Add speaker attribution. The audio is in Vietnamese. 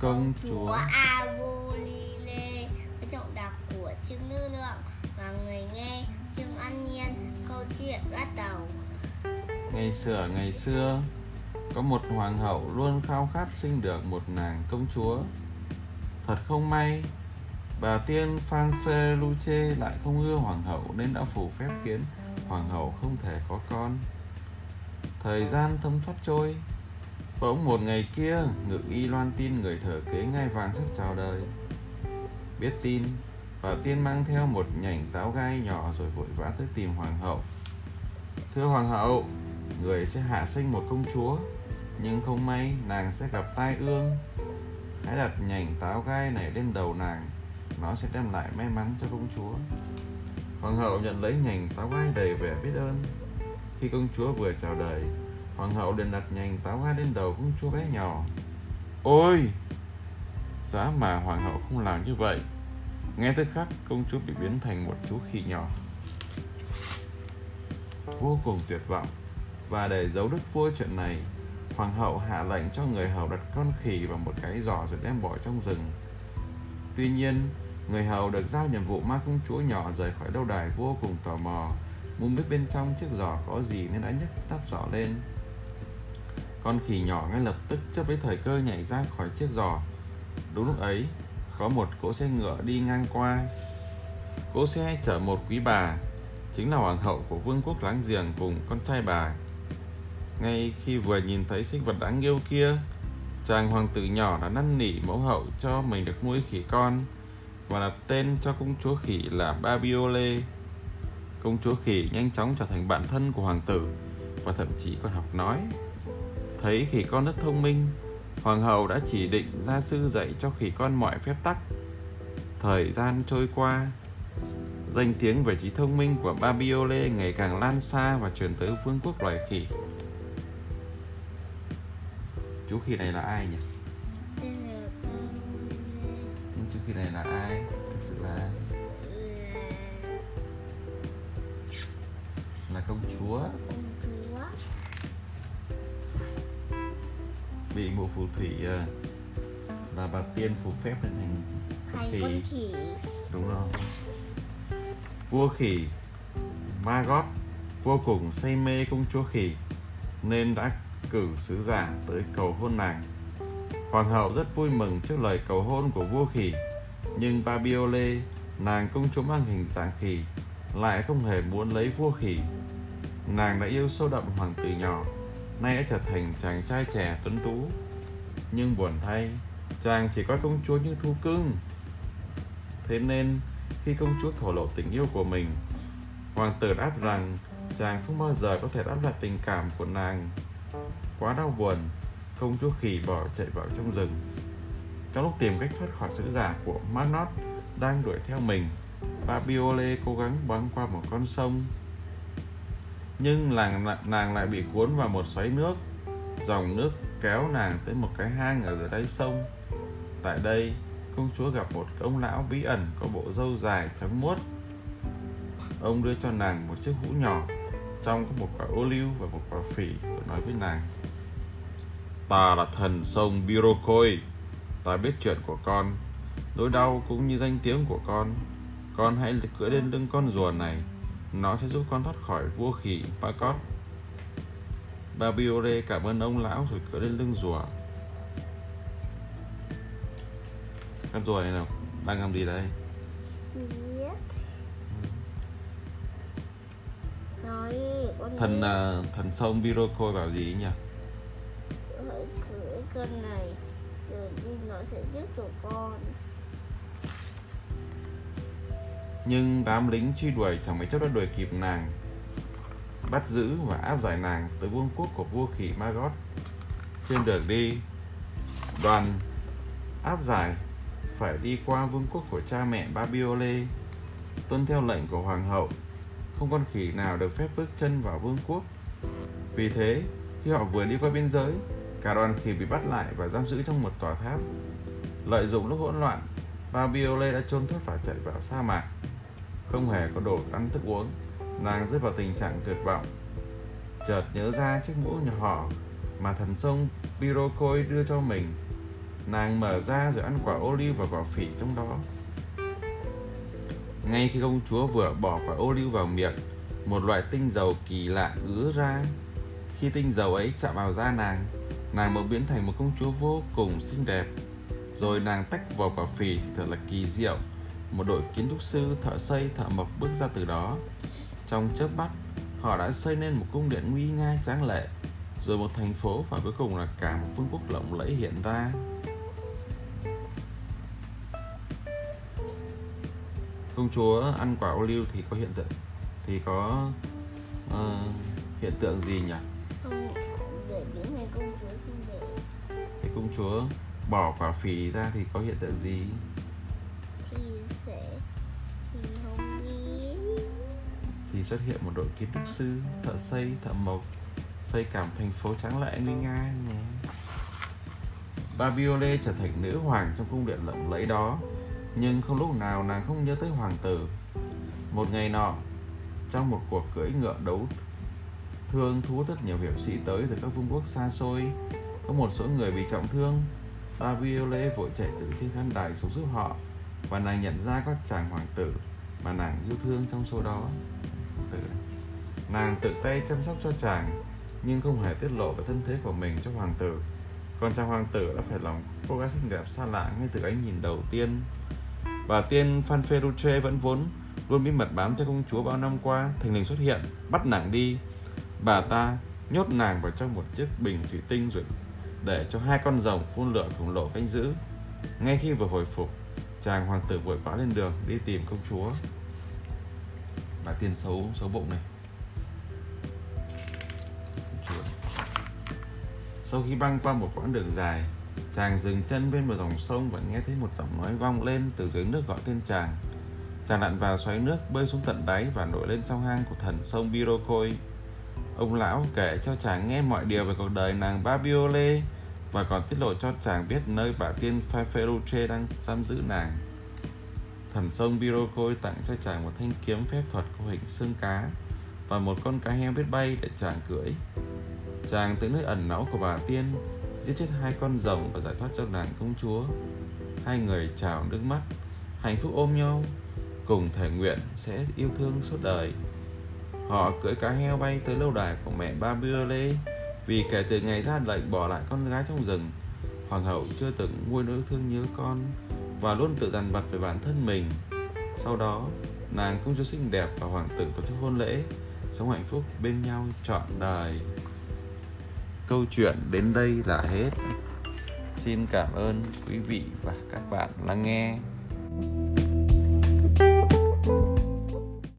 Speaker 1: công chúa.
Speaker 2: Avulile với giọng đọc của Trương Nữ Lượng. Và người nghe Trương An Nhiên câu chuyện bắt đầu.
Speaker 1: Ngày xưa ngày xưa có một hoàng hậu luôn khao khát sinh được một nàng công chúa. Thật không may bà tiên luce lại không ưa hoàng hậu nên đã phủ phép khiến hoàng hậu không thể có con. Thời gian thấm thoát trôi bỗng một ngày kia, ngự y loan tin người thừa kế ngai vàng sắp chào đời. Biết tin, và tiên mang theo một nhành táo gai nhỏ rồi vội vã tới tìm hoàng hậu. Thưa hoàng hậu, người sẽ hạ sinh một công chúa, nhưng không may nàng sẽ gặp tai ương. Hãy đặt nhành táo gai này lên đầu nàng, nó sẽ đem lại may mắn cho công chúa. Hoàng hậu nhận lấy nhành táo gai đầy vẻ biết ơn. Khi công chúa vừa chào đời hoàng hậu liền đặt nhành táo hoa lên đầu công chúa bé nhỏ. Ôi! Giá mà hoàng hậu không làm như vậy. Ngay tức khắc, công chúa bị biến thành một chú khỉ nhỏ. Vô cùng tuyệt vọng. Và để giấu đức vua chuyện này, hoàng hậu hạ lệnh cho người hầu đặt con khỉ vào một cái giỏ rồi đem bỏ trong rừng. Tuy nhiên, người hầu được giao nhiệm vụ mang công chúa nhỏ rời khỏi lâu đài vô cùng tò mò. Muốn biết bên trong chiếc giỏ có gì nên đã nhấc nắp giỏ lên con khỉ nhỏ ngay lập tức chấp lấy thời cơ nhảy ra khỏi chiếc giỏ đúng lúc ấy, có một cỗ xe ngựa đi ngang qua cỗ xe chở một quý bà, chính là hoàng hậu của vương quốc láng giềng cùng con trai bà ngay khi vừa nhìn thấy sinh vật đáng yêu kia, chàng hoàng tử nhỏ đã năn nỉ mẫu hậu cho mình được nuôi khỉ con và đặt tên cho công chúa khỉ là Babiole. Công chúa khỉ nhanh chóng trở thành bạn thân của hoàng tử và thậm chí còn học nói. Thấy khỉ con rất thông minh, hoàng hậu đã chỉ định gia sư dạy cho khỉ con mọi phép tắc. Thời gian trôi qua, danh tiếng về trí thông minh của Babiole ngày càng lan xa và truyền tới vương quốc loài khỉ. Chú khỉ này là ai nhỉ? Nhưng chú khỉ này là ai? Thực sự là ai? Là công chúa
Speaker 2: công chúa
Speaker 1: bị mụ phù thủy ờ, và bà tiên phù phép lên thành khỉ.
Speaker 2: con khỉ.
Speaker 1: Đúng rồi. Vua khỉ Maggot vô cùng say mê công chúa khỉ nên đã cử sứ giả tới cầu hôn nàng. Hoàng hậu rất vui mừng trước lời cầu hôn của vua khỉ nhưng Babiole nàng công chúa mang hình dạng khỉ lại không hề muốn lấy vua khỉ. Nàng đã yêu sâu đậm hoàng tử nhỏ nay đã trở thành chàng trai trẻ tuấn tú. Nhưng buồn thay, chàng chỉ coi công chúa như thú cưng thế nên, khi công chúa thổ lộ tình yêu của mình, hoàng tử đáp rằng chàng không bao giờ có thể đáp lại tình cảm của nàng. Quá đau buồn, công chúa khỉ bỏ chạy vào trong rừng. Trong lúc tìm cách thoát khỏi sứ giả của Manot đang đuổi theo mình Babiole cố gắng băng qua một con sông nhưng nàng nàng lại bị cuốn vào một xoáy nước. Dòng nước kéo nàng tới một cái hang ở dưới đáy sông. Tại đây, công chúa gặp một ông lão bí ẩn có bộ râu dài trắng muốt. Ông đưa cho nàng một chiếc hũ nhỏ, trong có một quả ô liu và một quả phỉ và nói với nàng. Ta là thần sông Birokoi, ta biết chuyện của con. Nỗi đau cũng như danh tiếng của con. Con hãy cưỡi lên lưng con rùa này nó sẽ giúp con thoát khỏi vua khỉ Pakot Babiore cảm ơn ông lão rồi cưỡi lên lưng rùa. Con rùa này nào đang làm gì đây?
Speaker 2: Biết nói
Speaker 1: thần à, thần sông Birokoi bảo gì ấy nhỉ?
Speaker 2: Hãy cưỡi con này rồi đi nó sẽ giúp cho con
Speaker 1: nhưng đám lính truy đuổi chẳng mấy chốc đã đuổi kịp nàng. Bắt giữ và áp giải nàng tới vương quốc của vua khỉ Magot. trên đường đi, đoàn áp giải phải đi qua vương quốc của cha mẹ Babiole tuân theo lệnh của hoàng hậu. Không con khỉ nào được phép bước chân vào vương quốc. Vì thế, khi họ vừa đi qua biên giới, cả đoàn khỉ bị bắt lại và giam giữ trong một tòa tháp. Lợi dụng lúc hỗn loạn Babiole đã trốn thoát và chạy vào sa mạc không hề có đồ ăn thức uống. Nàng rơi vào tình trạng tuyệt vọng. Chợt nhớ ra chiếc mũ nhỏ mà thần sông Pirokoi đưa cho mình. Nàng mở ra rồi ăn quả ô liu và quả phỉ trong đó. Ngay khi công chúa vừa bỏ quả ô liu vào miệng, một loại tinh dầu kỳ lạ ứa ra. Khi tinh dầu ấy chạm vào da nàng nàng bỗng biến thành một công chúa vô cùng xinh đẹp. Rồi nàng tách vào quả phỉ thì thật là kỳ diệu một đội kiến trúc sư thợ xây thợ mộc bước ra từ đó. Trong chớp mắt họ đã xây nên một cung điện nguy nga tráng lệ rồi một thành phố và cuối cùng là cả một vương quốc lộng lẫy hiện ra. Công chúa ăn quả ô liu thì có hiện tượng thì có uh, hiện tượng gì nhỉ?
Speaker 2: Thành công chúa
Speaker 1: bỏ quả phỉ ra thì có hiện tượng gì
Speaker 2: sẽ thì không biết
Speaker 1: thì xuất hiện một đội kiến trúc sư, thợ xây, thợ mộc, xây cả một thành phố trắng lệ nguy nga nhé. Bà Viole trở thành nữ hoàng trong cung điện lộng lẫy đó, nhưng không lúc nào nàng không nhớ tới hoàng tử. Một ngày nọ, trong một cuộc cưỡi ngựa đấu thương thu hút rất nhiều hiệp sĩ tới từ các vương quốc xa xôi, có một số người bị trọng thương. Bà Viole vội chạy từ trên khán đài xuống giúp họ và nàng nhận ra có chàng hoàng tử mà nàng yêu thương trong số đó. Tử. Nàng tự tay chăm sóc cho chàng, nhưng không hề tiết lộ về thân thế của mình cho hoàng tử. Còn chàng hoàng tử đã phải lòng cô gái xinh đẹp xa lạ ngay từ ánh nhìn đầu tiên. Và tiên Phan Ferrucci vẫn vốn luôn bí mật bám theo công chúa bao năm qua, thình lình xuất hiện, bắt nàng đi. Bà ta nhốt nàng vào trong một chiếc bình thủy tinh rồi để cho hai con rồng phun lửa khổng lồ canh giữ. Ngay khi vừa hồi phục chàng hoàng tử vội vã lên đường đi tìm công chúa. Bà tiên xấu xấu bụng này. Chúa sau khi băng qua một quãng đường dài, chàng dừng chân bên một dòng sông và nghe thấy một giọng nói vang lên từ dưới nước gọi tên chàng. Chàng lặn vào xoáy nước bơi xuống tận đáy và nổi lên trong hang của thần sông Birokoi. Ông lão kể cho chàng nghe mọi điều về cuộc đời nàng Babiole và còn tiết lộ cho chàng biết nơi bà tiên Faferuche đang giam giữ nàng. Thần sông Birokoi tặng cho chàng một thanh kiếm phép thuật có hình xương cá và một con cá heo biết bay để chàng cưỡi. Chàng tới nơi ẩn náu của bà tiên, giết chết hai con rồng và giải thoát cho nàng công chúa. Hai người chào nước mắt, hạnh phúc ôm nhau, cùng thể nguyện sẽ yêu thương suốt đời. Họ cưỡi cá heo bay tới lâu đài của mẹ ba vì kể từ ngày ra lệnh bỏ lại con gái trong rừng, hoàng hậu chưa từng nguôi nỗi thương nhớ con và luôn tự dằn vặt về bản thân mình. Sau đó, nàng công chúa xinh đẹp và hoàng tử tổ chức hôn lễ, sống hạnh phúc bên nhau trọn đời. Câu chuyện đến đây là hết. Xin cảm ơn quý vị và các bạn lắng nghe.